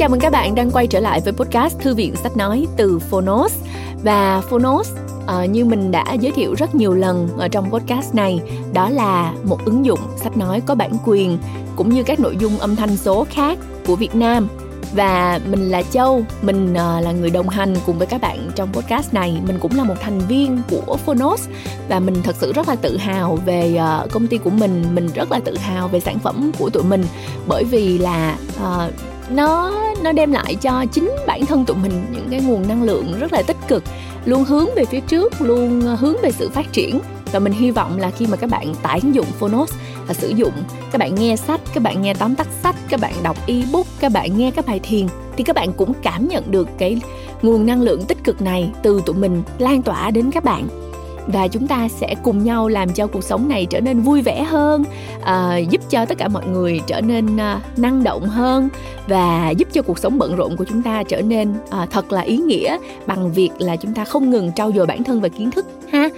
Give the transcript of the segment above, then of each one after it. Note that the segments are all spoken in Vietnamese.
chào mừng các bạn đang quay trở lại với podcast Thư viện Sách Nói từ Phonos. Và Phonos uh, như mình đã giới thiệu rất nhiều lần ở trong podcast này đó là một ứng dụng sách nói có bản quyền cũng như các nội dung âm thanh số khác của Việt Nam và mình là Châu, mình uh, là người đồng hành cùng với các bạn trong podcast này. Mình cũng là một thành viên của Phonos và mình thật sự rất là tự hào về uh, công ty của mình, mình rất là tự hào về sản phẩm của tụi mình bởi vì là uh, nó nó đem lại cho chính bản thân tụi mình những cái nguồn năng lượng rất là tích cực, luôn hướng về phía trước, luôn ờ, hướng về sự phát triển. Và mình hy vọng là khi mà các bạn tải ứng dụng Phonos và sử dụng, các bạn nghe sách, các bạn nghe tóm tắt sách, các bạn đọc ebook, các bạn nghe các bài thiền, thì các bạn cũng cảm nhận được cái nguồn năng lượng tích cực này từ tụi mình lan tỏa đến các bạn và chúng ta sẽ cùng nhau làm cho cuộc sống này trở nên vui vẻ hơn à, giúp cho tất cả mọi người trở nên à, năng động hơn và giúp cho cuộc sống bận rộn của chúng ta trở nên à, thật là ý nghĩa bằng việc là chúng ta không ngừng trau dồi bản thân và kiến thức ha.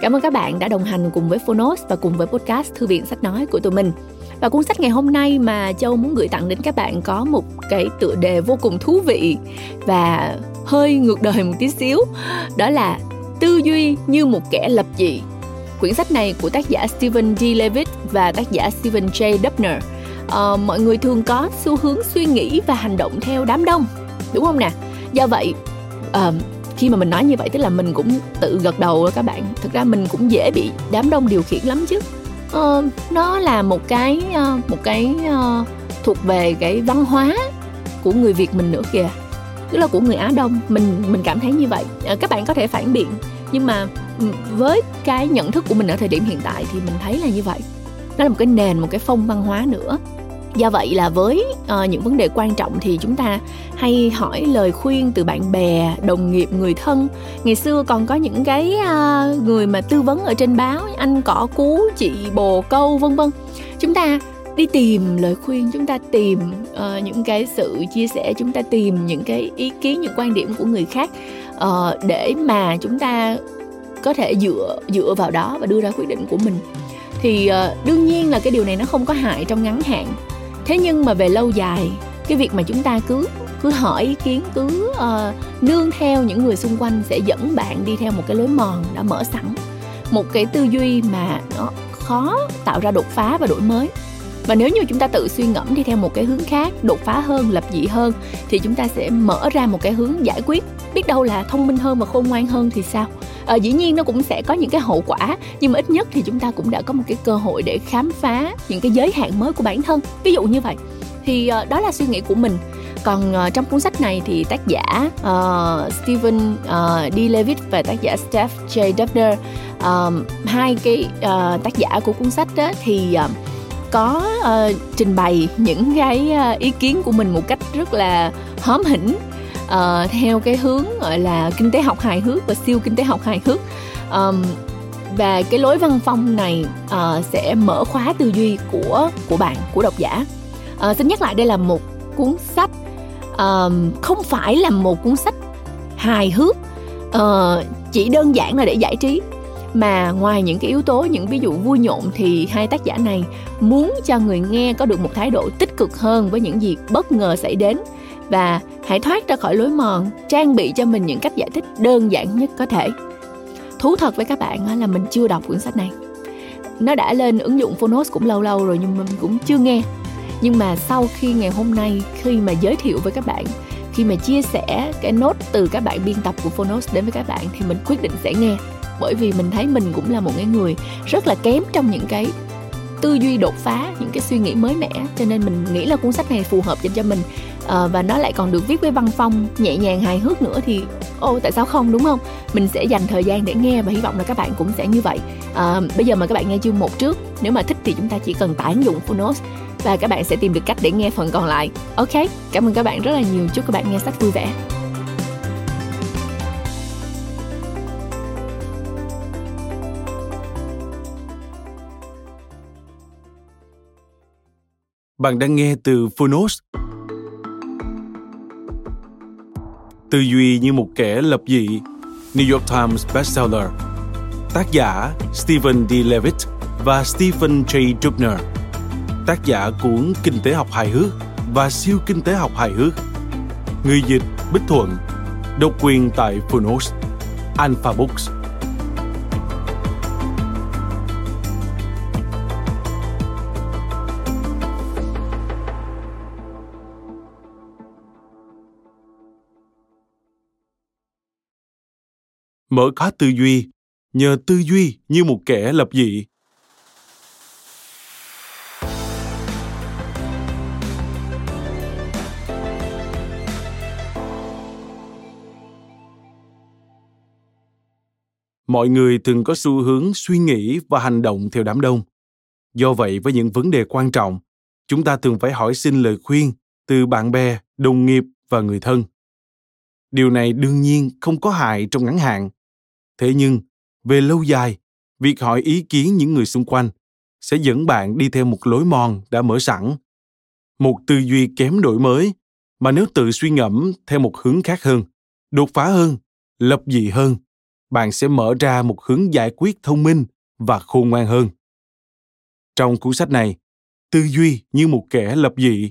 Cảm ơn các bạn đã đồng hành cùng với Phonos và cùng với podcast thư viện sách nói của tụi mình. Và cuốn sách ngày hôm nay mà Châu muốn gửi tặng đến các bạn có một cái tựa đề vô cùng thú vị và hơi ngược đời một tí xíu đó là tư duy như một kẻ lập dị. Quyển sách này của tác giả Stephen D. Levitt và tác giả Stephen J. Dubner. À, mọi người thường có xu hướng suy nghĩ và hành động theo đám đông, đúng không nè? Do vậy, à, khi mà mình nói như vậy tức là mình cũng tự gật đầu đó các bạn. Thực ra mình cũng dễ bị đám đông điều khiển lắm chứ. À, nó là một cái một cái uh, thuộc về cái văn hóa của người Việt mình nữa kìa tức là của người Á Đông mình mình cảm thấy như vậy. À, các bạn có thể phản biện nhưng mà ừ, với cái nhận thức của mình ở thời điểm hiện tại thì mình thấy là như vậy. Nó là một cái nền một cái phong văn hóa nữa. Do vậy là với uh, những vấn đề quan trọng thì chúng ta hay hỏi lời khuyên từ bạn bè đồng nghiệp người thân. Ngày xưa còn có những cái uh, người mà tư vấn ở trên báo anh cỏ cú chị bồ câu vân vân. Chúng ta đi tìm lời khuyên chúng ta tìm uh, những cái sự chia sẻ chúng ta tìm những cái ý kiến những quan điểm của người khác uh, để mà chúng ta có thể dựa dựa vào đó và đưa ra quyết định của mình. Thì uh, đương nhiên là cái điều này nó không có hại trong ngắn hạn. Thế nhưng mà về lâu dài cái việc mà chúng ta cứ cứ hỏi ý kiến cứ uh, nương theo những người xung quanh sẽ dẫn bạn đi theo một cái lối mòn đã mở sẵn. Một cái tư duy mà nó khó tạo ra đột phá và đổi mới và nếu như chúng ta tự suy ngẫm đi theo một cái hướng khác đột phá hơn lập dị hơn thì chúng ta sẽ mở ra một cái hướng giải quyết biết đâu là thông minh hơn và khôn ngoan hơn thì sao à, dĩ nhiên nó cũng sẽ có những cái hậu quả nhưng mà ít nhất thì chúng ta cũng đã có một cái cơ hội để khám phá những cái giới hạn mới của bản thân ví dụ như vậy thì uh, đó là suy nghĩ của mình còn uh, trong cuốn sách này thì tác giả uh, Stephen uh, D. Levitt và tác giả Steph J. Dubner um, hai cái uh, tác giả của cuốn sách đó thì uh, có uh, trình bày những cái uh, ý kiến của mình một cách rất là hóm hỉnh uh, theo cái hướng gọi là kinh tế học hài hước và siêu kinh tế học hài hước. Um, và cái lối văn phong này uh, sẽ mở khóa tư duy của của bạn của độc giả. Uh, xin nhắc lại đây là một cuốn sách uh, không phải là một cuốn sách hài hước uh, chỉ đơn giản là để giải trí mà ngoài những cái yếu tố, những ví dụ vui nhộn thì hai tác giả này muốn cho người nghe có được một thái độ tích cực hơn với những gì bất ngờ xảy đến. Và hãy thoát ra khỏi lối mòn, trang bị cho mình những cách giải thích đơn giản nhất có thể. Thú thật với các bạn là mình chưa đọc quyển sách này. Nó đã lên ứng dụng phonos cũng lâu lâu rồi nhưng mình cũng chưa nghe. Nhưng mà sau khi ngày hôm nay, khi mà giới thiệu với các bạn, khi mà chia sẻ cái nốt từ các bạn biên tập của phonos đến với các bạn thì mình quyết định sẽ nghe bởi vì mình thấy mình cũng là một cái người rất là kém trong những cái tư duy đột phá những cái suy nghĩ mới mẻ. Cho nên mình nghĩ là cuốn sách này phù hợp dành cho mình. À, và nó lại còn được viết với văn phong nhẹ nhàng hài hước nữa thì ô tại sao không đúng không? Mình sẽ dành thời gian để nghe và hy vọng là các bạn cũng sẽ như vậy. À, bây giờ mời các bạn nghe chương một trước nếu mà thích thì chúng ta chỉ cần tải ứng dụng Phonos và các bạn sẽ tìm được cách để nghe phần còn lại. Ok cảm ơn các bạn rất là nhiều. Chúc các bạn nghe sách vui vẻ. Bạn đang nghe từ Phonos. Tư duy như một kẻ lập dị, New York Times bestseller. Tác giả Stephen D. Levitt và Stephen J. Dubner. Tác giả cuốn Kinh tế học hài hước và siêu kinh tế học hài hước. Người dịch Bích Thuận Độc quyền tại Phonos Alpha Books mở khóa tư duy, nhờ tư duy như một kẻ lập dị. Mọi người thường có xu hướng suy nghĩ và hành động theo đám đông. Do vậy, với những vấn đề quan trọng, chúng ta thường phải hỏi xin lời khuyên từ bạn bè, đồng nghiệp và người thân. Điều này đương nhiên không có hại trong ngắn hạn thế nhưng, về lâu dài, việc hỏi ý kiến những người xung quanh sẽ dẫn bạn đi theo một lối mòn đã mở sẵn. Một tư duy kém đổi mới mà nếu tự suy ngẫm theo một hướng khác hơn, đột phá hơn, lập dị hơn, bạn sẽ mở ra một hướng giải quyết thông minh và khôn ngoan hơn. Trong cuốn sách này, tư duy như một kẻ lập dị,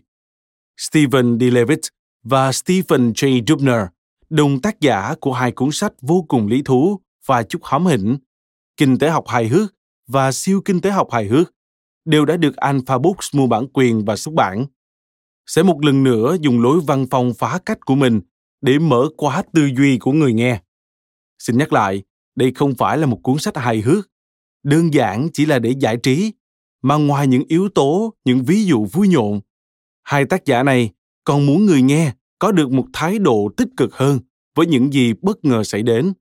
stephen d. Levitt và stephen j. Dubner, đồng tác giả của hai cuốn sách vô cùng lý thú và chút hóm hỉnh, kinh tế học hài hước và siêu kinh tế học hài hước đều đã được Alpha Books mua bản quyền và xuất bản. Sẽ một lần nữa dùng lối văn phòng phá cách của mình để mở quá tư duy của người nghe. Xin nhắc lại, đây không phải là một cuốn sách hài hước, đơn giản chỉ là để giải trí, mà ngoài những yếu tố, những ví dụ vui nhộn, hai tác giả này còn muốn người nghe có được một thái độ tích cực hơn với những gì bất ngờ xảy đến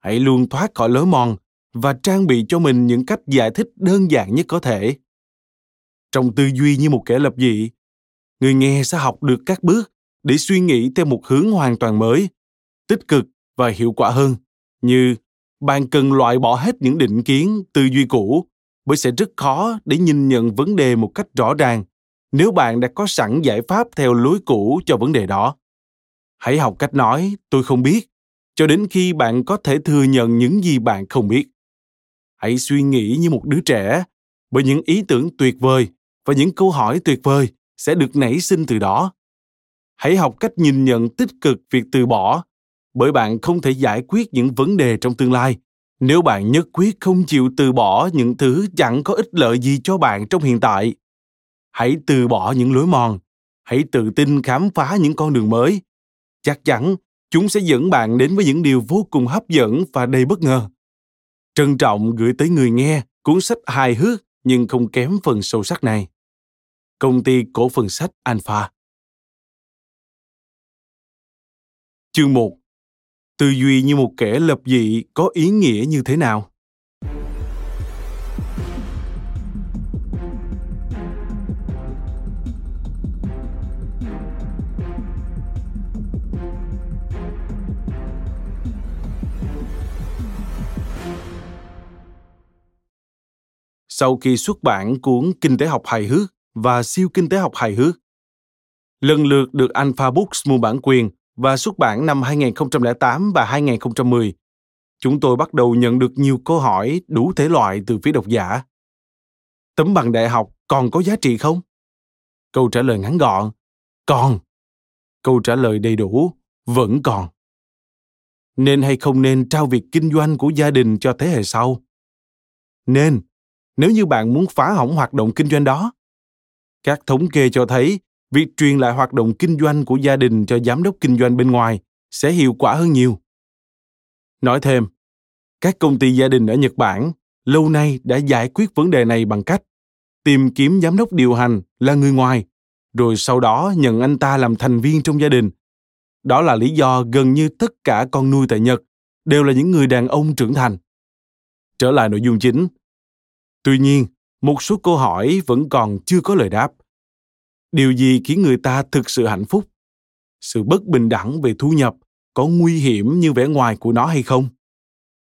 hãy luôn thoát khỏi lối mòn và trang bị cho mình những cách giải thích đơn giản nhất có thể. Trong tư duy như một kẻ lập dị, người nghe sẽ học được các bước để suy nghĩ theo một hướng hoàn toàn mới, tích cực và hiệu quả hơn, như bạn cần loại bỏ hết những định kiến, tư duy cũ, bởi sẽ rất khó để nhìn nhận vấn đề một cách rõ ràng nếu bạn đã có sẵn giải pháp theo lối cũ cho vấn đề đó. Hãy học cách nói, tôi không biết cho đến khi bạn có thể thừa nhận những gì bạn không biết. Hãy suy nghĩ như một đứa trẻ bởi những ý tưởng tuyệt vời và những câu hỏi tuyệt vời sẽ được nảy sinh từ đó. Hãy học cách nhìn nhận tích cực việc từ bỏ bởi bạn không thể giải quyết những vấn đề trong tương lai. Nếu bạn nhất quyết không chịu từ bỏ những thứ chẳng có ích lợi gì cho bạn trong hiện tại, hãy từ bỏ những lối mòn. Hãy tự tin khám phá những con đường mới. Chắc chắn chúng sẽ dẫn bạn đến với những điều vô cùng hấp dẫn và đầy bất ngờ. Trân trọng gửi tới người nghe cuốn sách hài hước nhưng không kém phần sâu sắc này. Công ty cổ phần sách alpha. Chương 1 tư duy như một kẻ lập dị có ý nghĩa như thế nào? Sau khi xuất bản cuốn Kinh tế học hài hước và siêu kinh tế học hài hước. Lần lượt được Alpha Books mua bản quyền và xuất bản năm 2008 và 2010. Chúng tôi bắt đầu nhận được nhiều câu hỏi đủ thể loại từ phía độc giả. Tấm bằng đại học còn có giá trị không? Câu trả lời ngắn gọn, còn. Câu trả lời đầy đủ, vẫn còn. Nên hay không nên trao việc kinh doanh của gia đình cho thế hệ sau? Nên, nếu như bạn muốn phá hỏng hoạt động kinh doanh đó. Các thống kê cho thấy việc truyền lại hoạt động kinh doanh của gia đình cho giám đốc kinh doanh bên ngoài sẽ hiệu quả hơn nhiều. Nói thêm, các công ty gia đình ở Nhật Bản lâu nay đã giải quyết vấn đề này bằng cách tìm kiếm giám đốc điều hành là người ngoài, rồi sau đó nhận anh ta làm thành viên trong gia đình. Đó là lý do gần như tất cả con nuôi tại Nhật đều là những người đàn ông trưởng thành. Trở lại nội dung chính, tuy nhiên, một số câu hỏi vẫn còn chưa có lời đáp. Điều gì khiến người ta thực sự hạnh phúc? Sự bất bình đẳng về thu nhập có nguy hiểm như vẻ ngoài của nó hay không?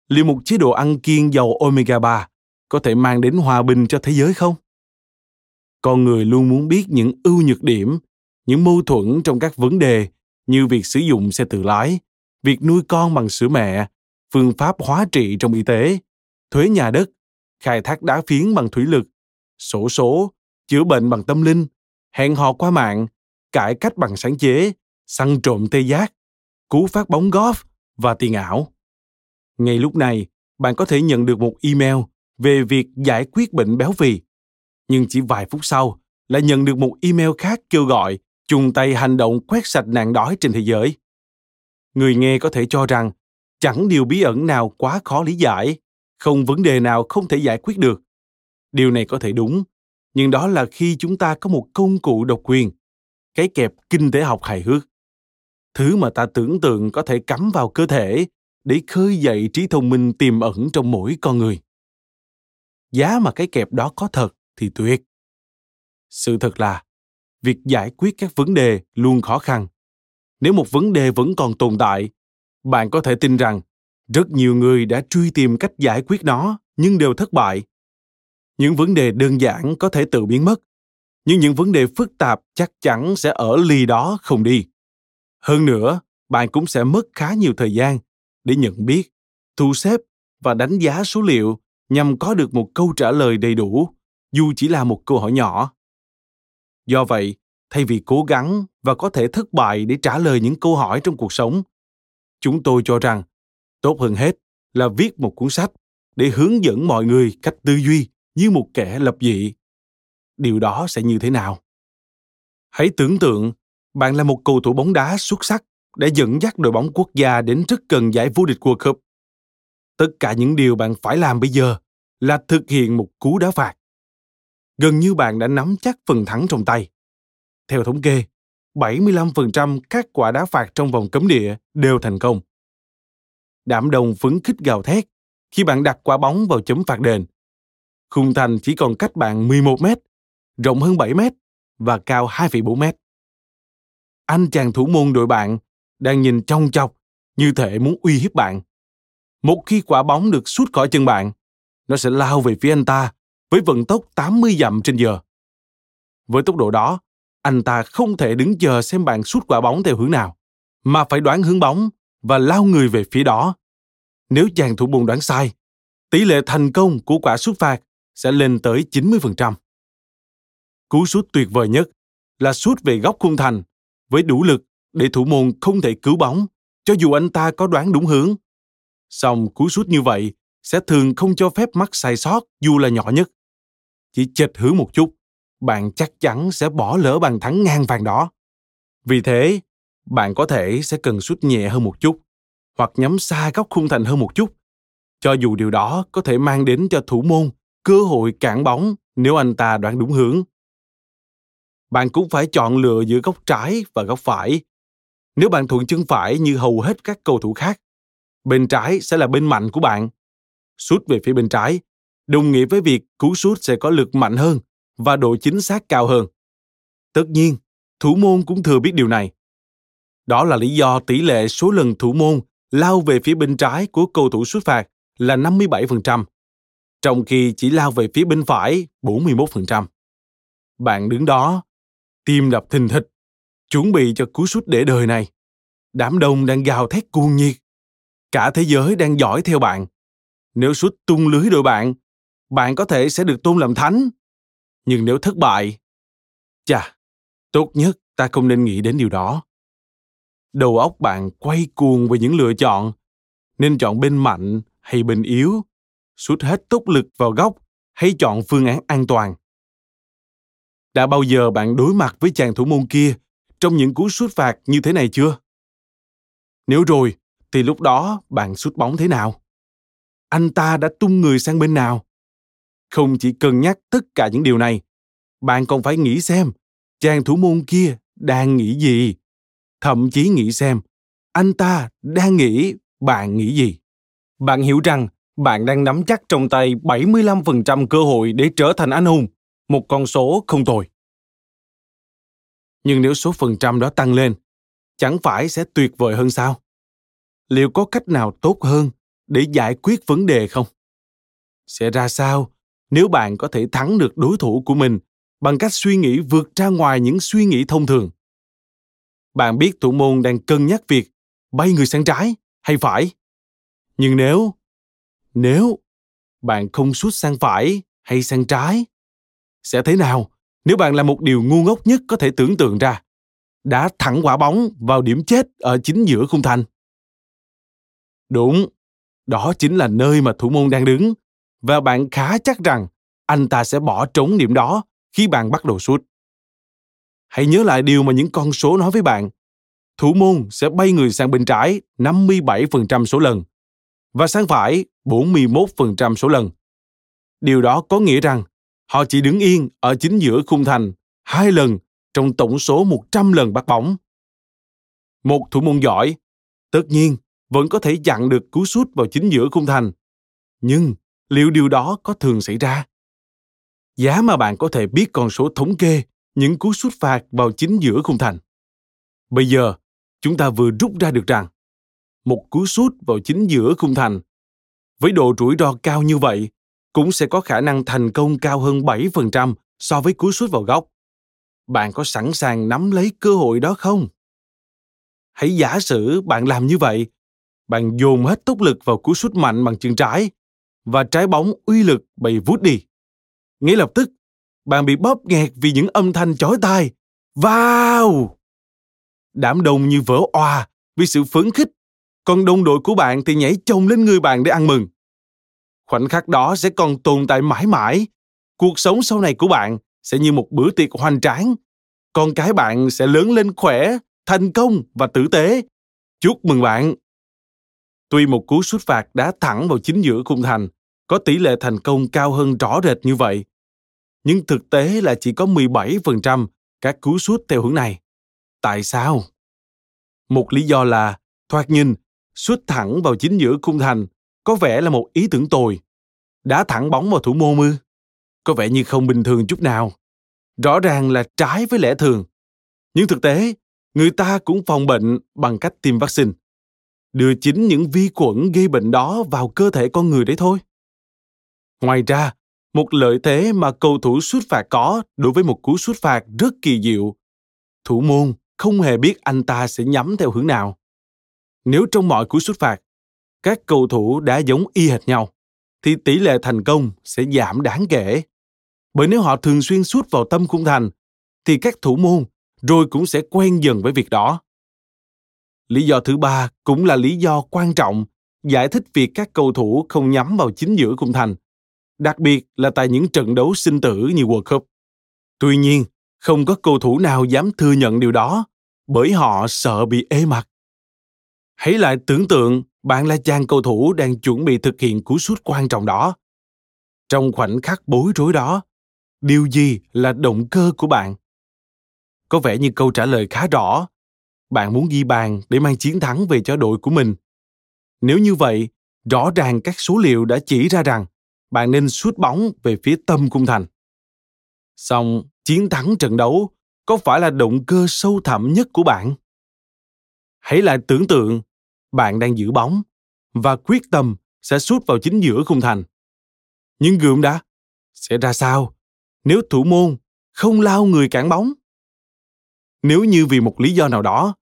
Liệu một chế độ ăn kiêng giàu omega 3 có thể mang đến hòa bình cho thế giới không? Con người luôn muốn biết những ưu nhược điểm, những mâu thuẫn trong các vấn đề như việc sử dụng xe tự lái, việc nuôi con bằng sữa mẹ, phương pháp hóa trị trong y tế, thuế nhà đất khai thác đá phiến bằng thủy lực, sổ số, chữa bệnh bằng tâm linh, hẹn hò qua mạng, cải cách bằng sáng chế, săn trộm tê giác, cú phát bóng golf và tiền ảo. Ngay lúc này, bạn có thể nhận được một email về việc giải quyết bệnh béo phì. Nhưng chỉ vài phút sau, lại nhận được một email khác kêu gọi chung tay hành động quét sạch nạn đói trên thế giới. Người nghe có thể cho rằng chẳng điều bí ẩn nào quá khó lý giải, không vấn đề nào không thể giải quyết được. Điều này có thể đúng, nhưng đó là khi chúng ta có một công cụ độc quyền, cái kẹp kinh tế học hài hước. Thứ mà ta tưởng tượng có thể cắm vào cơ thể để khơi dậy trí thông minh tiềm ẩn trong mỗi con người. Giá mà cái kẹp đó có thật thì tuyệt. Sự thật là, việc giải quyết các vấn đề luôn khó khăn. Nếu một vấn đề vẫn còn tồn tại, bạn có thể tin rằng rất nhiều người đã truy tìm cách giải quyết nó, nhưng đều thất bại. Những vấn đề đơn giản có thể tự biến mất, nhưng những vấn đề phức tạp chắc chắn sẽ ở lì đó không đi. Hơn nữa, bạn cũng sẽ mất khá nhiều thời gian để nhận biết, thu xếp và đánh giá số liệu nhằm có được một câu trả lời đầy đủ, dù chỉ là một câu hỏi nhỏ. Do vậy, thay vì cố gắng và có thể thất bại để trả lời những câu hỏi trong cuộc sống, chúng tôi cho rằng tốt hơn hết là viết một cuốn sách để hướng dẫn mọi người cách tư duy như một kẻ lập dị điều đó sẽ như thế nào hãy tưởng tượng bạn là một cầu thủ bóng đá xuất sắc để dẫn dắt đội bóng quốc gia đến rất gần giải vô địch World Cup. Tất cả những điều bạn phải làm bây giờ là thực hiện một cú đá phạt. Gần như bạn đã nắm chắc phần thắng trong tay. Theo thống kê, 75% các quả đá phạt trong vòng cấm địa đều thành công. Đám đông phấn khích gào thét khi bạn đặt quả bóng vào chấm phạt đền. Khung thành chỉ còn cách bạn 11 mét, rộng hơn 7 mét và cao 2,4 mét. Anh chàng thủ môn đội bạn đang nhìn trong chọc như thể muốn uy hiếp bạn. Một khi quả bóng được sút khỏi chân bạn, nó sẽ lao về phía anh ta với vận tốc 80 dặm trên giờ. Với tốc độ đó, anh ta không thể đứng chờ xem bạn sút quả bóng theo hướng nào, mà phải đoán hướng bóng và lao người về phía đó. Nếu chàng thủ môn đoán sai, tỷ lệ thành công của quả sút phạt sẽ lên tới 90%. Cú sút tuyệt vời nhất là sút về góc khung thành với đủ lực để thủ môn không thể cứu bóng cho dù anh ta có đoán đúng hướng. Song cú sút như vậy sẽ thường không cho phép mắc sai sót dù là nhỏ nhất. Chỉ chệch hướng một chút, bạn chắc chắn sẽ bỏ lỡ bàn thắng ngang vàng đó. Vì thế, bạn có thể sẽ cần sút nhẹ hơn một chút, hoặc nhắm xa góc khung thành hơn một chút. Cho dù điều đó có thể mang đến cho thủ môn cơ hội cản bóng nếu anh ta đoán đúng hướng. Bạn cũng phải chọn lựa giữa góc trái và góc phải. Nếu bạn thuận chân phải như hầu hết các cầu thủ khác, bên trái sẽ là bên mạnh của bạn. Sút về phía bên trái, đồng nghĩa với việc cú sút sẽ có lực mạnh hơn và độ chính xác cao hơn. Tất nhiên, thủ môn cũng thừa biết điều này đó là lý do tỷ lệ số lần thủ môn lao về phía bên trái của cầu thủ xuất phạt là 57%, trong khi chỉ lao về phía bên phải 41%. Bạn đứng đó, tim đập thình thịch, chuẩn bị cho cú sút để đời này. Đám đông đang gào thét cuồng nhiệt. Cả thế giới đang dõi theo bạn. Nếu sút tung lưới đội bạn, bạn có thể sẽ được tôn làm thánh. Nhưng nếu thất bại, chà, tốt nhất ta không nên nghĩ đến điều đó đầu óc bạn quay cuồng về những lựa chọn. Nên chọn bên mạnh hay bên yếu. Sút hết tốc lực vào góc hay chọn phương án an toàn. Đã bao giờ bạn đối mặt với chàng thủ môn kia trong những cú sút phạt như thế này chưa? Nếu rồi, thì lúc đó bạn sút bóng thế nào? Anh ta đã tung người sang bên nào? Không chỉ cân nhắc tất cả những điều này, bạn còn phải nghĩ xem chàng thủ môn kia đang nghĩ gì thậm chí nghĩ xem anh ta đang nghĩ bạn nghĩ gì. Bạn hiểu rằng bạn đang nắm chắc trong tay 75% cơ hội để trở thành anh hùng, một con số không tồi. Nhưng nếu số phần trăm đó tăng lên, chẳng phải sẽ tuyệt vời hơn sao? Liệu có cách nào tốt hơn để giải quyết vấn đề không? Sẽ ra sao nếu bạn có thể thắng được đối thủ của mình bằng cách suy nghĩ vượt ra ngoài những suy nghĩ thông thường? Bạn biết thủ môn đang cân nhắc việc bay người sang trái hay phải. Nhưng nếu, nếu bạn không sút sang phải hay sang trái, sẽ thế nào nếu bạn làm một điều ngu ngốc nhất có thể tưởng tượng ra? đá thẳng quả bóng vào điểm chết ở chính giữa khung thành. Đúng, đó chính là nơi mà thủ môn đang đứng và bạn khá chắc rằng anh ta sẽ bỏ trống điểm đó khi bạn bắt đầu sút. Hãy nhớ lại điều mà những con số nói với bạn. Thủ môn sẽ bay người sang bên trái 57% số lần và sang phải 41% số lần. Điều đó có nghĩa rằng họ chỉ đứng yên ở chính giữa khung thành hai lần trong tổng số 100 lần bắt bóng. Một thủ môn giỏi, tất nhiên, vẫn có thể chặn được cú sút vào chính giữa khung thành. Nhưng liệu điều đó có thường xảy ra? Giá mà bạn có thể biết con số thống kê những cú sút phạt vào chính giữa khung thành. Bây giờ, chúng ta vừa rút ra được rằng một cú sút vào chính giữa khung thành với độ rủi ro cao như vậy cũng sẽ có khả năng thành công cao hơn 7% so với cú sút vào góc. Bạn có sẵn sàng nắm lấy cơ hội đó không? Hãy giả sử bạn làm như vậy. Bạn dồn hết tốc lực vào cú sút mạnh bằng chân trái và trái bóng uy lực bị vút đi. Ngay lập tức, bạn bị bóp nghẹt vì những âm thanh chói tai. Wow! Đám đông như vỡ oà vì sự phấn khích, còn đồng đội của bạn thì nhảy chồng lên người bạn để ăn mừng. Khoảnh khắc đó sẽ còn tồn tại mãi mãi. Cuộc sống sau này của bạn sẽ như một bữa tiệc hoành tráng. Con cái bạn sẽ lớn lên khỏe, thành công và tử tế. Chúc mừng bạn! Tuy một cú sút phạt đá thẳng vào chính giữa khung thành có tỷ lệ thành công cao hơn rõ rệt như vậy, nhưng thực tế là chỉ có 17% các cú sút theo hướng này. Tại sao? Một lý do là, thoạt nhìn, sút thẳng vào chính giữa khung thành có vẻ là một ý tưởng tồi. Đá thẳng bóng vào thủ môn ư? Có vẻ như không bình thường chút nào. Rõ ràng là trái với lẽ thường. Nhưng thực tế, người ta cũng phòng bệnh bằng cách tiêm vaccine. Đưa chính những vi khuẩn gây bệnh đó vào cơ thể con người đấy thôi. Ngoài ra, một lợi thế mà cầu thủ sút phạt có đối với một cú sút phạt rất kỳ diệu. Thủ môn không hề biết anh ta sẽ nhắm theo hướng nào. Nếu trong mọi cú sút phạt, các cầu thủ đã giống y hệt nhau, thì tỷ lệ thành công sẽ giảm đáng kể. Bởi nếu họ thường xuyên sút vào tâm khung thành, thì các thủ môn rồi cũng sẽ quen dần với việc đó. Lý do thứ ba cũng là lý do quan trọng giải thích việc các cầu thủ không nhắm vào chính giữa khung thành, đặc biệt là tại những trận đấu sinh tử như World Cup. Tuy nhiên, không có cầu thủ nào dám thừa nhận điều đó bởi họ sợ bị ế mặt. Hãy lại tưởng tượng bạn là chàng cầu thủ đang chuẩn bị thực hiện cú sút quan trọng đó. Trong khoảnh khắc bối rối đó, điều gì là động cơ của bạn? Có vẻ như câu trả lời khá rõ. Bạn muốn ghi bàn để mang chiến thắng về cho đội của mình. Nếu như vậy, rõ ràng các số liệu đã chỉ ra rằng bạn nên sút bóng về phía tâm cung thành. Xong, chiến thắng trận đấu có phải là động cơ sâu thẳm nhất của bạn? Hãy lại tưởng tượng bạn đang giữ bóng và quyết tâm sẽ sút vào chính giữa khung thành. Nhưng gượm đã, sẽ ra sao nếu thủ môn không lao người cản bóng? Nếu như vì một lý do nào đó,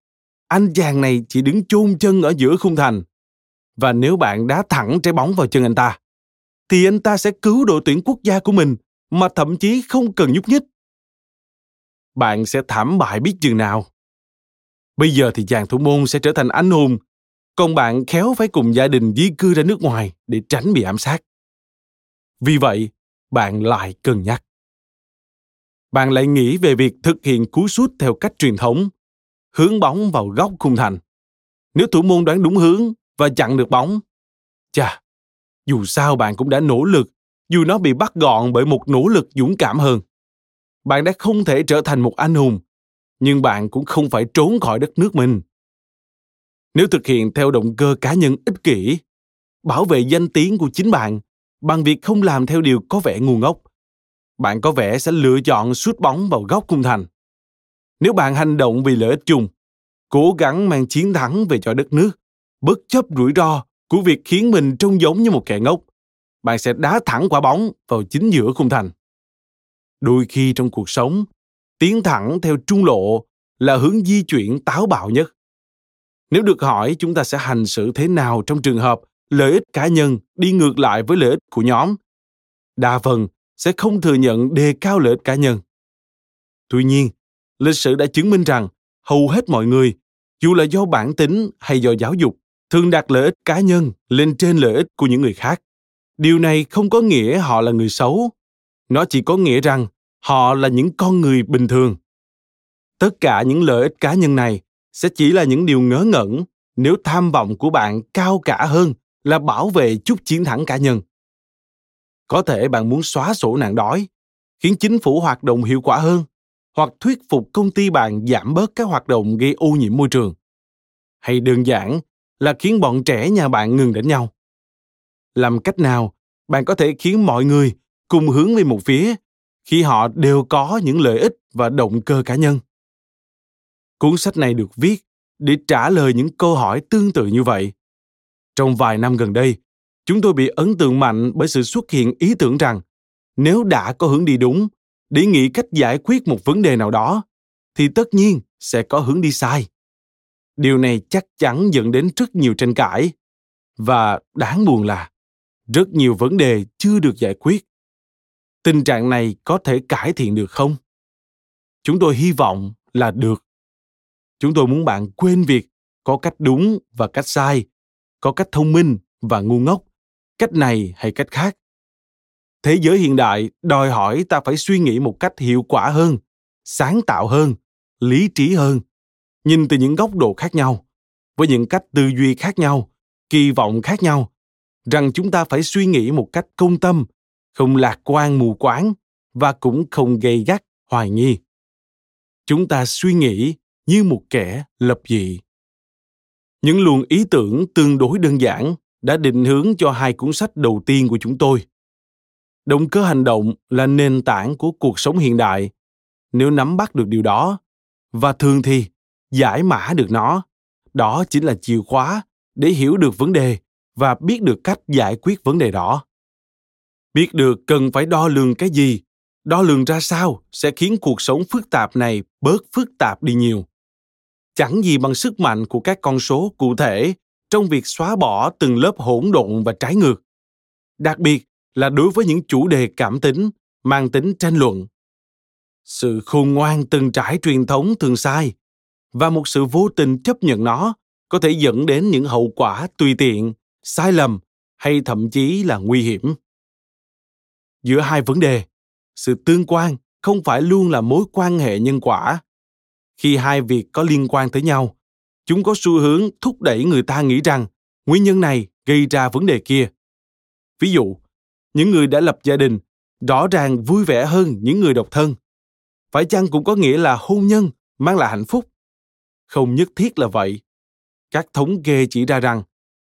anh chàng này chỉ đứng chôn chân ở giữa khung thành, và nếu bạn đá thẳng trái bóng vào chân anh ta, thì anh ta sẽ cứu đội tuyển quốc gia của mình mà thậm chí không cần nhúc nhích. Bạn sẽ thảm bại biết chừng nào. Bây giờ thì chàng thủ môn sẽ trở thành anh hùng, còn bạn khéo phải cùng gia đình di cư ra nước ngoài để tránh bị ám sát. Vì vậy, bạn lại cân nhắc. Bạn lại nghĩ về việc thực hiện cú sút theo cách truyền thống, hướng bóng vào góc khung thành. Nếu thủ môn đoán đúng hướng và chặn được bóng, chà, dù sao bạn cũng đã nỗ lực, dù nó bị bắt gọn bởi một nỗ lực dũng cảm hơn. Bạn đã không thể trở thành một anh hùng, nhưng bạn cũng không phải trốn khỏi đất nước mình. Nếu thực hiện theo động cơ cá nhân ích kỷ, bảo vệ danh tiếng của chính bạn bằng việc không làm theo điều có vẻ ngu ngốc, bạn có vẻ sẽ lựa chọn sút bóng vào góc khung thành. Nếu bạn hành động vì lợi ích chung, cố gắng mang chiến thắng về cho đất nước, bất chấp rủi ro của việc khiến mình trông giống như một kẻ ngốc, bạn sẽ đá thẳng quả bóng vào chính giữa khung thành. Đôi khi trong cuộc sống, tiến thẳng theo trung lộ là hướng di chuyển táo bạo nhất. Nếu được hỏi chúng ta sẽ hành xử thế nào trong trường hợp lợi ích cá nhân đi ngược lại với lợi ích của nhóm, đa phần sẽ không thừa nhận đề cao lợi ích cá nhân. Tuy nhiên, lịch sử đã chứng minh rằng hầu hết mọi người dù là do bản tính hay do giáo dục thường đặt lợi ích cá nhân lên trên lợi ích của những người khác. Điều này không có nghĩa họ là người xấu. Nó chỉ có nghĩa rằng họ là những con người bình thường. Tất cả những lợi ích cá nhân này sẽ chỉ là những điều ngớ ngẩn nếu tham vọng của bạn cao cả hơn là bảo vệ chút chiến thắng cá nhân. Có thể bạn muốn xóa sổ nạn đói, khiến chính phủ hoạt động hiệu quả hơn, hoặc thuyết phục công ty bạn giảm bớt các hoạt động gây ô nhiễm môi trường. Hay đơn giản là khiến bọn trẻ nhà bạn ngừng đánh nhau. Làm cách nào bạn có thể khiến mọi người cùng hướng về một phía khi họ đều có những lợi ích và động cơ cá nhân? Cuốn sách này được viết để trả lời những câu hỏi tương tự như vậy. Trong vài năm gần đây, chúng tôi bị ấn tượng mạnh bởi sự xuất hiện ý tưởng rằng nếu đã có hướng đi đúng để nghĩ cách giải quyết một vấn đề nào đó, thì tất nhiên sẽ có hướng đi sai điều này chắc chắn dẫn đến rất nhiều tranh cãi. Và đáng buồn là, rất nhiều vấn đề chưa được giải quyết. Tình trạng này có thể cải thiện được không? Chúng tôi hy vọng là được. Chúng tôi muốn bạn quên việc có cách đúng và cách sai, có cách thông minh và ngu ngốc. Cách này hay cách khác? Thế giới hiện đại đòi hỏi ta phải suy nghĩ một cách hiệu quả hơn, sáng tạo hơn, lý trí hơn nhìn từ những góc độ khác nhau, với những cách tư duy khác nhau, kỳ vọng khác nhau, rằng chúng ta phải suy nghĩ một cách công tâm, không lạc quan mù quáng và cũng không gây gắt, hoài nghi. Chúng ta suy nghĩ như một kẻ lập dị. Những luồng ý tưởng tương đối đơn giản đã định hướng cho hai cuốn sách đầu tiên của chúng tôi. Động cơ hành động là nền tảng của cuộc sống hiện đại. Nếu nắm bắt được điều đó, và thường thì giải mã được nó. Đó chính là chìa khóa để hiểu được vấn đề và biết được cách giải quyết vấn đề đó. Biết được cần phải đo lường cái gì, đo lường ra sao sẽ khiến cuộc sống phức tạp này bớt phức tạp đi nhiều. Chẳng gì bằng sức mạnh của các con số cụ thể trong việc xóa bỏ từng lớp hỗn độn và trái ngược. Đặc biệt là đối với những chủ đề cảm tính, mang tính tranh luận. Sự khôn ngoan từng trải truyền thống thường sai và một sự vô tình chấp nhận nó có thể dẫn đến những hậu quả tùy tiện, sai lầm hay thậm chí là nguy hiểm. Giữa hai vấn đề, sự tương quan không phải luôn là mối quan hệ nhân quả. Khi hai việc có liên quan tới nhau, chúng có xu hướng thúc đẩy người ta nghĩ rằng nguyên nhân này gây ra vấn đề kia. Ví dụ, những người đã lập gia đình rõ ràng vui vẻ hơn những người độc thân. Phải chăng cũng có nghĩa là hôn nhân mang lại hạnh phúc? Không nhất thiết là vậy. Các thống kê chỉ ra rằng,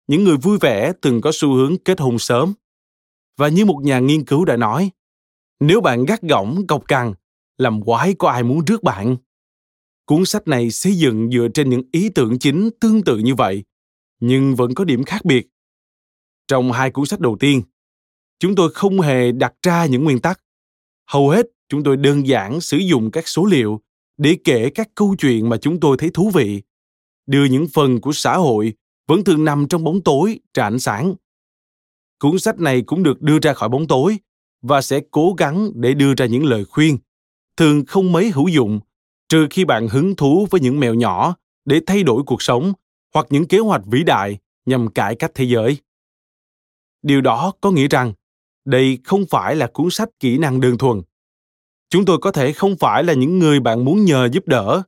những người vui vẻ từng có xu hướng kết hôn sớm. Và như một nhà nghiên cứu đã nói, nếu bạn gắt gỏng cọc cằn, làm quái có ai muốn rước bạn? Cuốn sách này xây dựng dựa trên những ý tưởng chính tương tự như vậy, nhưng vẫn có điểm khác biệt. Trong hai cuốn sách đầu tiên, chúng tôi không hề đặt ra những nguyên tắc. Hầu hết chúng tôi đơn giản sử dụng các số liệu để kể các câu chuyện mà chúng tôi thấy thú vị. Đưa những phần của xã hội vẫn thường nằm trong bóng tối ra ánh sáng. Cuốn sách này cũng được đưa ra khỏi bóng tối và sẽ cố gắng để đưa ra những lời khuyên, thường không mấy hữu dụng, trừ khi bạn hứng thú với những mèo nhỏ để thay đổi cuộc sống hoặc những kế hoạch vĩ đại nhằm cải cách thế giới. Điều đó có nghĩa rằng đây không phải là cuốn sách kỹ năng đơn thuần chúng tôi có thể không phải là những người bạn muốn nhờ giúp đỡ.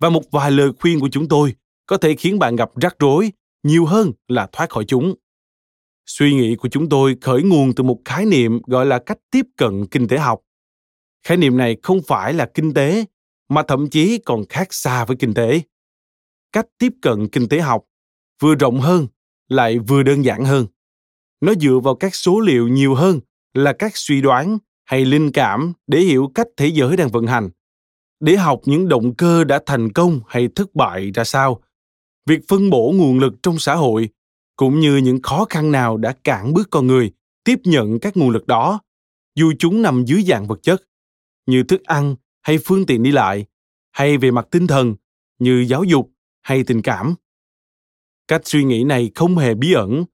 Và một vài lời khuyên của chúng tôi có thể khiến bạn gặp rắc rối nhiều hơn là thoát khỏi chúng. Suy nghĩ của chúng tôi khởi nguồn từ một khái niệm gọi là cách tiếp cận kinh tế học. Khái niệm này không phải là kinh tế, mà thậm chí còn khác xa với kinh tế. Cách tiếp cận kinh tế học vừa rộng hơn, lại vừa đơn giản hơn. Nó dựa vào các số liệu nhiều hơn là các suy đoán hay linh cảm để hiểu cách thế giới đang vận hành? Để học những động cơ đã thành công hay thất bại ra sao? Việc phân bổ nguồn lực trong xã hội, cũng như những khó khăn nào đã cản bước con người tiếp nhận các nguồn lực đó, dù chúng nằm dưới dạng vật chất, như thức ăn hay phương tiện đi lại, hay về mặt tinh thần, như giáo dục hay tình cảm. Cách suy nghĩ này không hề bí ẩn,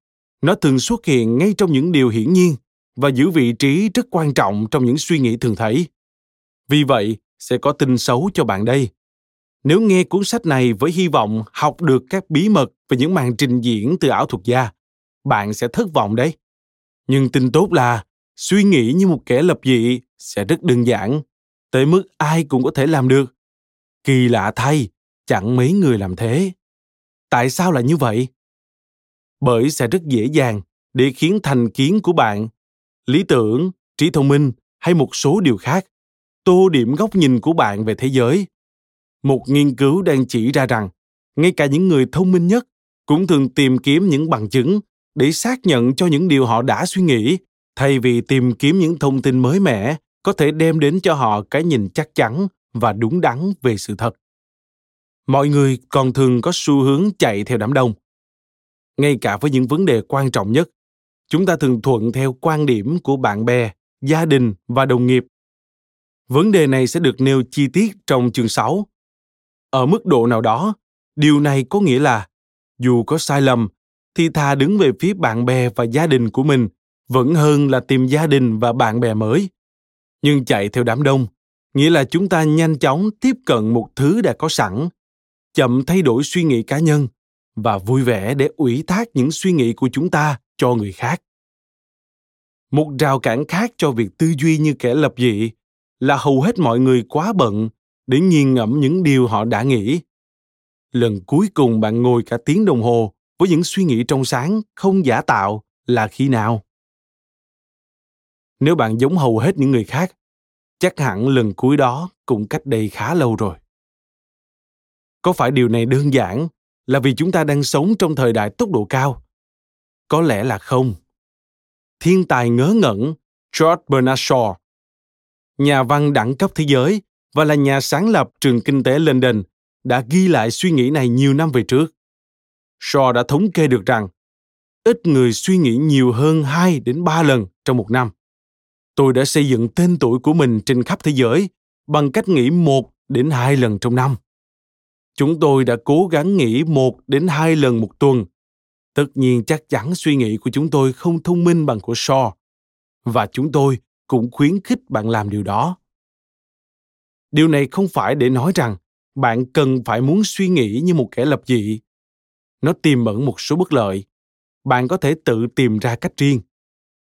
nó thường xuất hiện ngay trong những điều hiển nhiên và giữ vị trí rất quan trọng trong những suy nghĩ thường thấy vì vậy sẽ có tin xấu cho bạn đây Nếu nghe cuốn sách này với hy vọng học được các bí mật về những màn trình diễn từ ảo thuật gia, bạn sẽ thất vọng đấy. Nhưng tin tốt là suy nghĩ như một kẻ lập dị sẽ rất đơn giản, tới mức ai cũng có thể làm được. Kỳ lạ thay, chẳng mấy người làm thế. Tại sao lại như vậy? Bởi sẽ rất dễ dàng để khiến thành kiến của bạn, lý tưởng, trí thông minh hay một số điều khác tô điểm góc nhìn của bạn về thế giới. Một nghiên cứu đang chỉ ra rằng, ngay cả những người thông minh nhất cũng thường tìm kiếm những bằng chứng để xác nhận cho những điều họ đã suy nghĩ thay vì tìm kiếm những thông tin mới mẻ có thể đem đến cho họ cái nhìn chắc chắn và đúng đắn về sự thật mọi người còn thường có xu hướng chạy theo đám đông ngay cả với những vấn đề quan trọng nhất chúng ta thường thuận theo quan điểm của bạn bè gia đình và đồng nghiệp. Vấn đề này sẽ được nêu chi tiết trong chương 6. Ở mức độ nào đó, điều này có nghĩa là dù có sai lầm thì thà đứng về phía bạn bè và gia đình của mình vẫn hơn là tìm gia đình và bạn bè mới. Nhưng chạy theo đám đông nghĩa là chúng ta nhanh chóng tiếp cận một thứ đã có sẵn chậm thay đổi suy nghĩ cá nhân và vui vẻ để ủy thác những suy nghĩ của chúng ta cho người khác. Một rào cản khác cho việc tư duy như kẻ lập dị là hầu hết mọi người quá bận để nghiền ngẫm những điều họ đã nghĩ. Lần cuối cùng bạn ngồi cả tiếng đồng hồ với những suy nghĩ trong sáng không giả tạo là khi nào? Nếu bạn giống hầu hết những người khác, chắc hẳn lần cuối đó cũng cách đây khá lâu rồi. Có phải điều này đơn giản là vì chúng ta đang sống trong thời đại tốc độ cao? Có lẽ là không thiên tài ngớ ngẩn, george bernard shaw nhà văn đẳng cấp thế giới và là nhà sáng lập trường kinh tế london, đã ghi lại suy nghĩ này nhiều năm về trước shaw đã thống kê được rằng, ít người suy nghĩ nhiều hơn 2 đến 3 lần trong một năm tôi đã xây dựng tên tuổi của mình trên khắp thế giới bằng cách nghĩ một đến hai lần trong năm. Chúng tôi đã cố gắng nghĩ một đến hai lần một tuần. Tất nhiên chắc chắn suy nghĩ của chúng tôi không thông minh bằng của Shaw. Và chúng tôi cũng khuyến khích bạn làm điều đó. Điều này không phải để nói rằng bạn cần phải muốn suy nghĩ như một kẻ lập dị. Nó tiềm ẩn một số bất lợi. Bạn có thể tự tìm ra cách riêng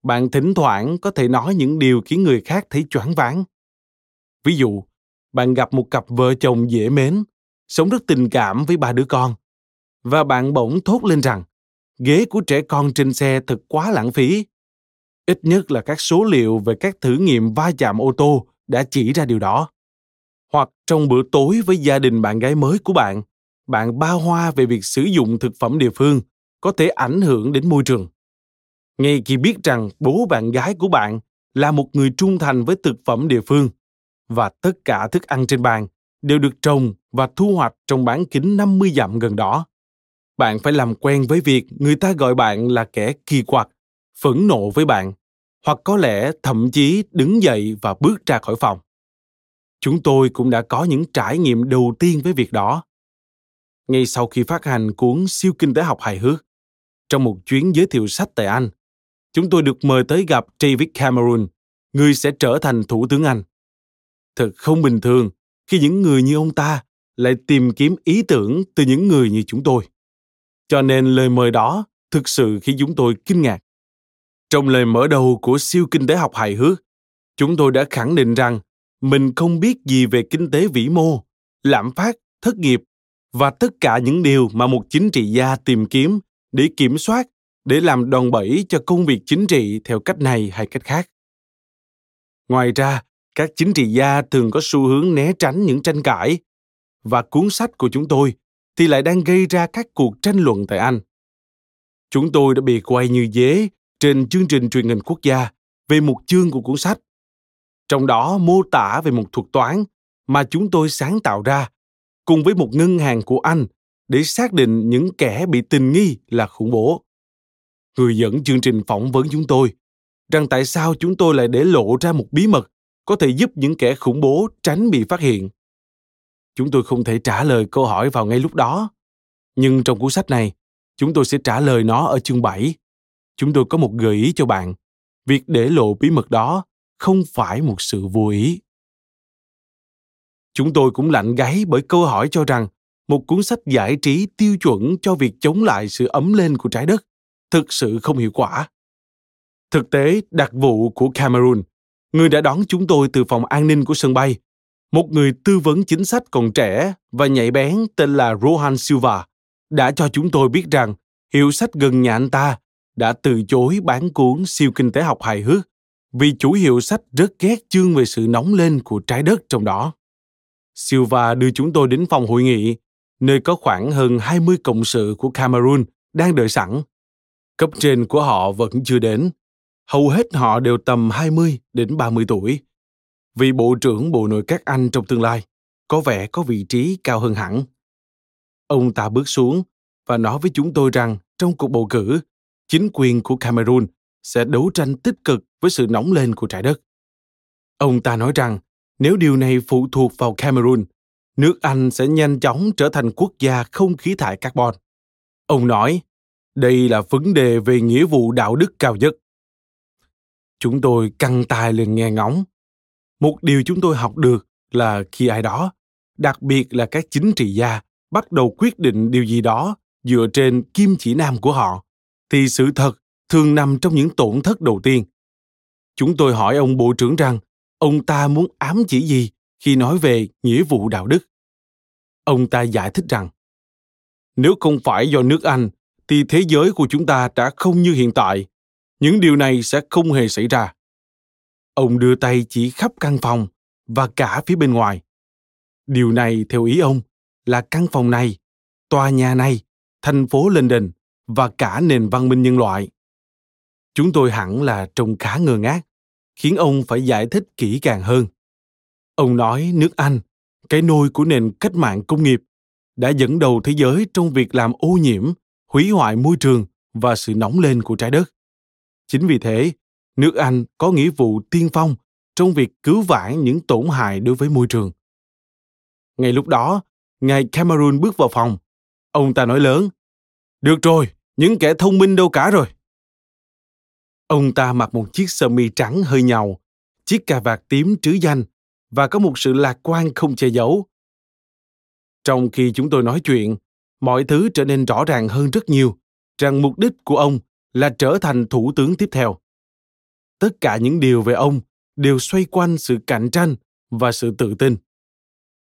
bạn thỉnh thoảng có thể nói những điều khiến người khác thấy choáng váng ví dụ, bạn gặp một cặp vợ chồng dễ mến, sống rất tình cảm với ba đứa con, và bạn bỗng thốt lên rằng ghế của trẻ con trên xe thật quá lãng phí. Ít nhất là các số liệu về các thử nghiệm va chạm ô tô đã chỉ ra điều đó. Hoặc trong bữa tối với gia đình bạn gái mới của bạn bạn ba hoa về việc sử dụng thực phẩm địa phương có thể ảnh hưởng đến môi trường. Ngay khi biết rằng bố bạn gái của bạn là một người trung thành với thực phẩm địa phương và tất cả thức ăn trên bàn đều được trồng và thu hoạch trong bán kính 50 dặm gần đó. Bạn phải làm quen với việc người ta gọi bạn là kẻ kỳ quặc, phẫn nộ với bạn, hoặc có lẽ thậm chí đứng dậy và bước ra khỏi phòng. Chúng tôi cũng đã có những trải nghiệm đầu tiên với việc đó. Ngay sau khi phát hành cuốn siêu kinh tế học hài hước, trong một chuyến giới thiệu sách tại Anh, chúng tôi được mời tới gặp David Cameron, người sẽ trở thành Thủ tướng Anh. Thật không bình thường khi những người như ông ta lại tìm kiếm ý tưởng từ những người như chúng tôi. Cho nên lời mời đó thực sự khiến chúng tôi kinh ngạc. Trong lời mở đầu của siêu kinh tế học hài hước, chúng tôi đã khẳng định rằng mình không biết gì về kinh tế vĩ mô, lạm phát, thất nghiệp và tất cả những điều mà một chính trị gia tìm kiếm để kiểm soát để làm đòn bẩy cho công việc chính trị theo cách này hay cách khác ngoài ra các chính trị gia thường có xu hướng né tránh những tranh cãi và cuốn sách của chúng tôi thì lại đang gây ra các cuộc tranh luận tại anh. Chúng tôi đã bị quay như dế trên chương trình truyền hình quốc gia về một chương của cuốn sách. Trong đó mô tả về một thuật toán mà chúng tôi sáng tạo ra cùng với một ngân hàng của anh để xác định những kẻ bị tình nghi là khủng bố. Người dẫn chương trình phỏng vấn chúng tôi rằng tại sao chúng tôi lại để lộ ra một bí mật có thể giúp những kẻ khủng bố tránh bị phát hiện. Chúng tôi không thể trả lời câu hỏi vào ngay lúc đó, nhưng trong cuốn sách này, chúng tôi sẽ trả lời nó ở chương 7. Chúng tôi có một gợi ý cho bạn. Việc để lộ bí mật đó không phải một sự vô ý. Chúng tôi cũng lạnh gáy bởi câu hỏi cho rằng một cuốn sách giải trí tiêu chuẩn cho việc chống lại sự ấm lên của trái đất thực sự không hiệu quả. Thực tế, đặc vụ của Cameroon, người đã đón chúng tôi từ phòng an ninh của sân bay, một người tư vấn chính sách còn trẻ và nhạy bén tên là Rohan Silva, đã cho chúng tôi biết rằng hiệu sách gần nhà anh ta đã từ chối bán cuốn siêu kinh tế học hài hước vì chủ hiệu sách rất ghét chương về sự nóng lên của trái đất trong đó. Silva đưa chúng tôi đến phòng hội nghị, nơi có khoảng hơn 20 cộng sự của Cameroon đang đợi sẵn. Cấp trên của họ vẫn chưa đến. Hầu hết họ đều tầm 20 đến 30 tuổi. Vì Bộ trưởng Bộ Nội các Anh trong tương lai có vẻ có vị trí cao hơn hẳn. Ông ta bước xuống và nói với chúng tôi rằng trong cuộc bầu cử, chính quyền của Cameroon sẽ đấu tranh tích cực với sự nóng lên của trái đất. Ông ta nói rằng nếu điều này phụ thuộc vào Cameroon, nước Anh sẽ nhanh chóng trở thành quốc gia không khí thải carbon. Ông nói, đây là vấn đề về nghĩa vụ đạo đức cao nhất. Chúng tôi căng tai lên nghe ngóng. Một điều chúng tôi học được là khi ai đó, đặc biệt là các chính trị gia, bắt đầu quyết định điều gì đó dựa trên kim chỉ nam của họ, thì sự thật thường nằm trong những tổn thất đầu tiên. Chúng tôi hỏi ông bộ trưởng rằng ông ta muốn ám chỉ gì khi nói về nghĩa vụ đạo đức. Ông ta giải thích rằng nếu không phải do nước Anh thì thế giới của chúng ta đã không như hiện tại. Những điều này sẽ không hề xảy ra. Ông đưa tay chỉ khắp căn phòng và cả phía bên ngoài. Điều này theo ý ông là căn phòng này, tòa nhà này, thành phố London và cả nền văn minh nhân loại. Chúng tôi hẳn là trông khá ngơ ngác, khiến ông phải giải thích kỹ càng hơn. Ông nói nước Anh, cái nôi của nền cách mạng công nghiệp, đã dẫn đầu thế giới trong việc làm ô nhiễm, hủy hoại môi trường và sự nóng lên của trái đất. Chính vì thế, nước Anh có nghĩa vụ tiên phong trong việc cứu vãn những tổn hại đối với môi trường. Ngay lúc đó, ngài Cameron bước vào phòng. Ông ta nói lớn, Được rồi, những kẻ thông minh đâu cả rồi. Ông ta mặc một chiếc sơ mi trắng hơi nhàu, chiếc cà vạt tím trứ danh và có một sự lạc quan không che giấu. Trong khi chúng tôi nói chuyện, mọi thứ trở nên rõ ràng hơn rất nhiều rằng mục đích của ông là trở thành thủ tướng tiếp theo. Tất cả những điều về ông đều xoay quanh sự cạnh tranh và sự tự tin.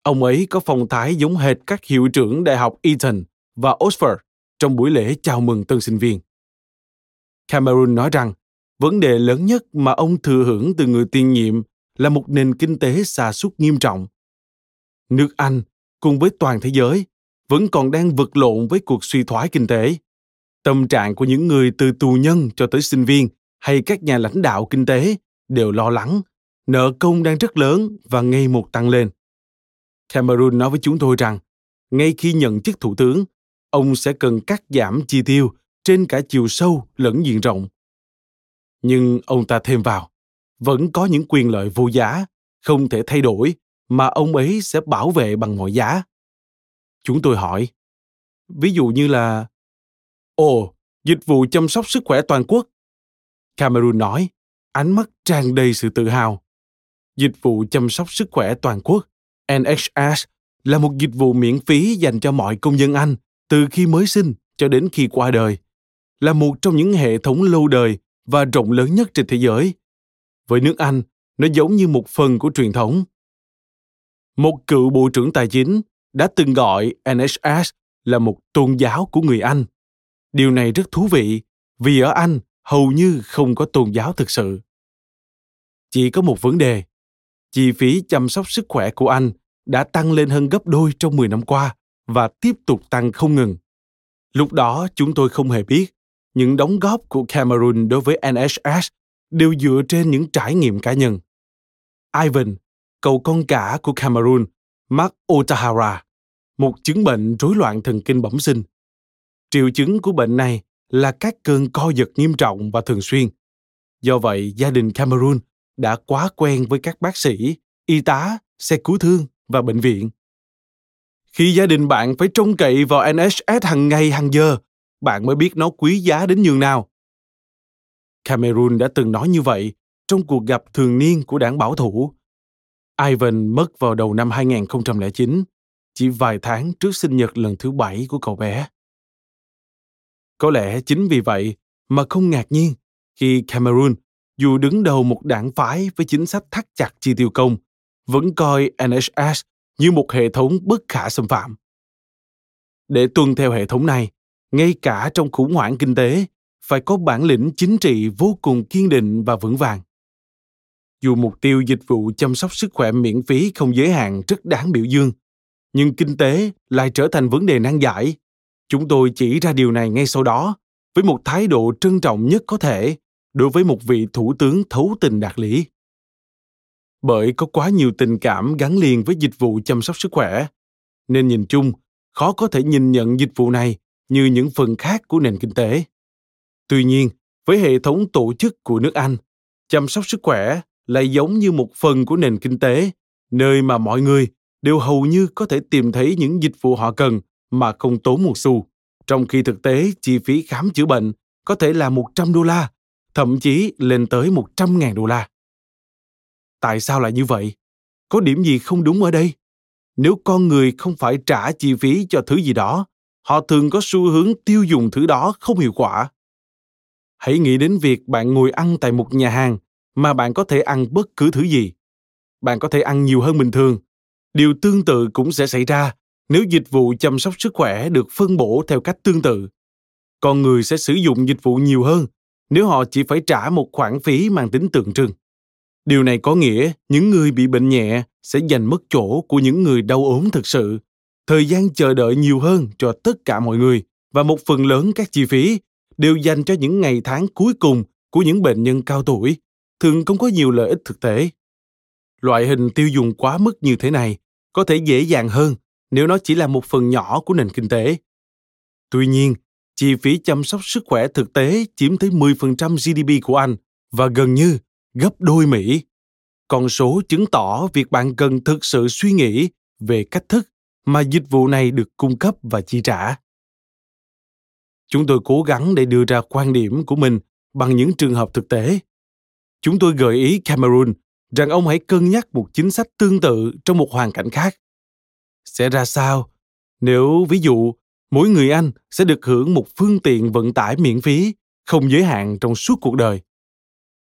Ông ấy có phong thái giống hệt các hiệu trưởng đại học Eton và Oxford trong buổi lễ chào mừng tân sinh viên. Cameron nói rằng vấn đề lớn nhất mà ông thừa hưởng từ người tiền nhiệm là một nền kinh tế xa sút nghiêm trọng. Nước Anh, cùng với toàn thế giới, vẫn còn đang vật lộn với cuộc suy thoái kinh tế. Tâm trạng của những người từ tù nhân cho tới sinh viên hay các nhà lãnh đạo kinh tế đều lo lắng, nợ công đang rất lớn và ngày một tăng lên. Cameron nói với chúng tôi rằng, ngay khi nhận chức thủ tướng, ông sẽ cần cắt giảm chi tiêu trên cả chiều sâu lẫn diện rộng. Nhưng ông ta thêm vào, vẫn có những quyền lợi vô giá, không thể thay đổi mà ông ấy sẽ bảo vệ bằng mọi giá. Chúng tôi hỏi, ví dụ như là Ồ, dịch vụ chăm sóc sức khỏe toàn quốc. Cameron nói, ánh mắt tràn đầy sự tự hào. Dịch vụ chăm sóc sức khỏe toàn quốc, NHS, là một dịch vụ miễn phí dành cho mọi công dân Anh từ khi mới sinh cho đến khi qua đời. Là một trong những hệ thống lâu đời và rộng lớn nhất trên thế giới. Với nước Anh, nó giống như một phần của truyền thống. Một cựu bộ trưởng tài chính đã từng gọi NHS là một tôn giáo của người Anh. Điều này rất thú vị vì ở Anh hầu như không có tôn giáo thực sự. Chỉ có một vấn đề. Chi phí chăm sóc sức khỏe của Anh đã tăng lên hơn gấp đôi trong 10 năm qua và tiếp tục tăng không ngừng. Lúc đó chúng tôi không hề biết những đóng góp của Cameroon đối với NHS đều dựa trên những trải nghiệm cá nhân. Ivan, cậu con cả của Cameroon, mắc Otahara, một chứng bệnh rối loạn thần kinh bẩm sinh. Triệu chứng của bệnh này là các cơn co giật nghiêm trọng và thường xuyên. Do vậy, gia đình Cameroon đã quá quen với các bác sĩ, y tá, xe cứu thương và bệnh viện. Khi gia đình bạn phải trông cậy vào NHS hàng ngày hàng giờ, bạn mới biết nó quý giá đến nhường nào. Cameroon đã từng nói như vậy trong cuộc gặp thường niên của đảng bảo thủ. Ivan mất vào đầu năm 2009, chỉ vài tháng trước sinh nhật lần thứ bảy của cậu bé. Có lẽ chính vì vậy mà không ngạc nhiên khi Cameroon, dù đứng đầu một đảng phái với chính sách thắt chặt chi tiêu công, vẫn coi NHS như một hệ thống bất khả xâm phạm. Để tuân theo hệ thống này, ngay cả trong khủng hoảng kinh tế, phải có bản lĩnh chính trị vô cùng kiên định và vững vàng. Dù mục tiêu dịch vụ chăm sóc sức khỏe miễn phí không giới hạn rất đáng biểu dương, nhưng kinh tế lại trở thành vấn đề nan giải. Chúng tôi chỉ ra điều này ngay sau đó, với một thái độ trân trọng nhất có thể đối với một vị thủ tướng thấu tình đạt lý. Bởi có quá nhiều tình cảm gắn liền với dịch vụ chăm sóc sức khỏe, nên nhìn chung, khó có thể nhìn nhận dịch vụ này như những phần khác của nền kinh tế. Tuy nhiên, với hệ thống tổ chức của nước Anh, chăm sóc sức khỏe lại giống như một phần của nền kinh tế, nơi mà mọi người đều hầu như có thể tìm thấy những dịch vụ họ cần mà không tốn một xu. Trong khi thực tế chi phí khám chữa bệnh có thể là 100 đô la, thậm chí lên tới 100 ngàn đô la. Tại sao lại như vậy? Có điểm gì không đúng ở đây? Nếu con người không phải trả chi phí cho thứ gì đó, họ thường có xu hướng tiêu dùng thứ đó không hiệu quả. Hãy nghĩ đến việc bạn ngồi ăn tại một nhà hàng mà bạn có thể ăn bất cứ thứ gì. Bạn có thể ăn nhiều hơn bình thường. Điều tương tự cũng sẽ xảy ra nếu dịch vụ chăm sóc sức khỏe được phân bổ theo cách tương tự. Con người sẽ sử dụng dịch vụ nhiều hơn nếu họ chỉ phải trả một khoản phí mang tính tượng trưng. Điều này có nghĩa những người bị bệnh nhẹ sẽ giành mất chỗ của những người đau ốm thực sự. Thời gian chờ đợi nhiều hơn cho tất cả mọi người và một phần lớn các chi phí đều dành cho những ngày tháng cuối cùng của những bệnh nhân cao tuổi, thường không có nhiều lợi ích thực tế. Loại hình tiêu dùng quá mức như thế này có thể dễ dàng hơn nếu nó chỉ là một phần nhỏ của nền kinh tế. Tuy nhiên, chi phí chăm sóc sức khỏe thực tế chiếm tới 10% GDP của Anh và gần như gấp đôi Mỹ. Con số chứng tỏ việc bạn cần thực sự suy nghĩ về cách thức mà dịch vụ này được cung cấp và chi trả. Chúng tôi cố gắng để đưa ra quan điểm của mình bằng những trường hợp thực tế. Chúng tôi gợi ý Cameroon rằng ông hãy cân nhắc một chính sách tương tự trong một hoàn cảnh khác. Sẽ ra sao nếu ví dụ mỗi người Anh sẽ được hưởng một phương tiện vận tải miễn phí, không giới hạn trong suốt cuộc đời.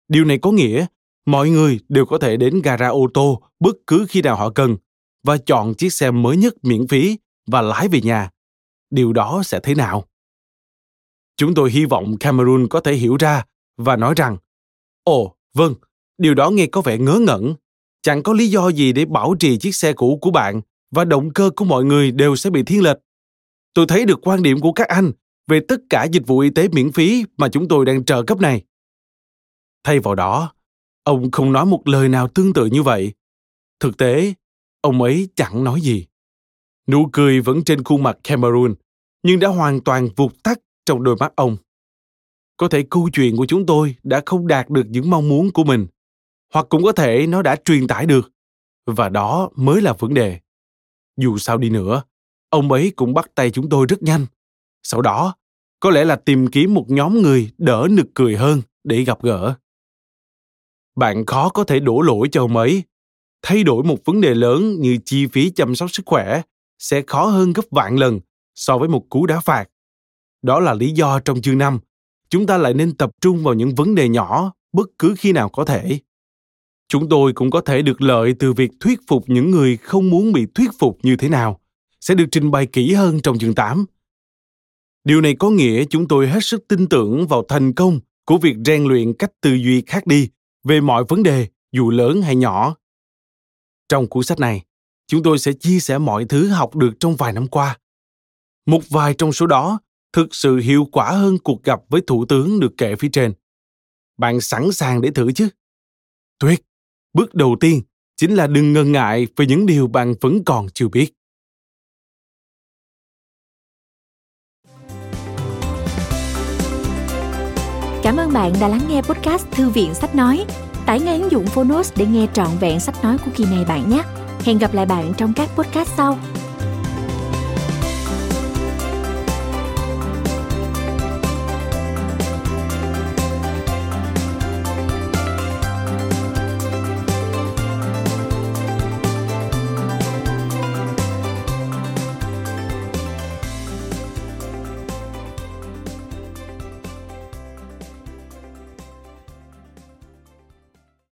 Điều này có nghĩa mọi người đều có thể đến gara ô tô bất cứ khi nào họ cần và chọn chiếc xe mới nhất miễn phí và lái về nhà. Điều đó sẽ thế nào? Chúng tôi hy vọng Cameroon có thể hiểu ra và nói rằng, Ồ, vâng, điều đó nghe có vẻ ngớ ngẩn. Chẳng có lý do gì để bảo trì chiếc xe cũ của bạn và động cơ của mọi người đều sẽ bị thiên lệch. Tôi thấy được quan điểm của các anh về tất cả dịch vụ y tế miễn phí mà chúng tôi đang trợ cấp này. Thay vào đó, ông không nói một lời nào tương tự như vậy. Thực tế, ông ấy chẳng nói gì. Nụ cười vẫn trên khuôn mặt Cameroon, nhưng đã hoàn toàn vụt tắt trong đôi mắt ông. Có thể câu chuyện của chúng tôi đã không đạt được những mong muốn của mình, hoặc cũng có thể nó đã truyền tải được, và đó mới là vấn đề. Dù sao đi nữa, ông ấy cũng bắt tay chúng tôi rất nhanh. Sau đó, có lẽ là tìm kiếm một nhóm người đỡ nực cười hơn để gặp gỡ. Bạn khó có thể đổ lỗi cho ông ấy. Thay đổi một vấn đề lớn như chi phí chăm sóc sức khỏe sẽ khó hơn gấp vạn lần so với một cú đá phạt. Đó là lý do trong chương năm chúng ta lại nên tập trung vào những vấn đề nhỏ bất cứ khi nào có thể. Chúng tôi cũng có thể được lợi từ việc thuyết phục những người không muốn bị thuyết phục như thế nào, sẽ được trình bày kỹ hơn trong chương 8. Điều này có nghĩa chúng tôi hết sức tin tưởng vào thành công của việc rèn luyện cách tư duy khác đi về mọi vấn đề, dù lớn hay nhỏ. Trong cuốn sách này, chúng tôi sẽ chia sẻ mọi thứ học được trong vài năm qua. Một vài trong số đó thực sự hiệu quả hơn cuộc gặp với thủ tướng được kể phía trên. Bạn sẵn sàng để thử chứ? Tuyệt! Bước đầu tiên chính là đừng ngần ngại về những điều bạn vẫn còn chưa biết. Cảm ơn bạn đã lắng nghe podcast Thư viện Sách Nói. Tải ngay ứng dụng Phonos để nghe trọn vẹn sách nói của kỳ này bạn nhé. Hẹn gặp lại bạn trong các podcast sau.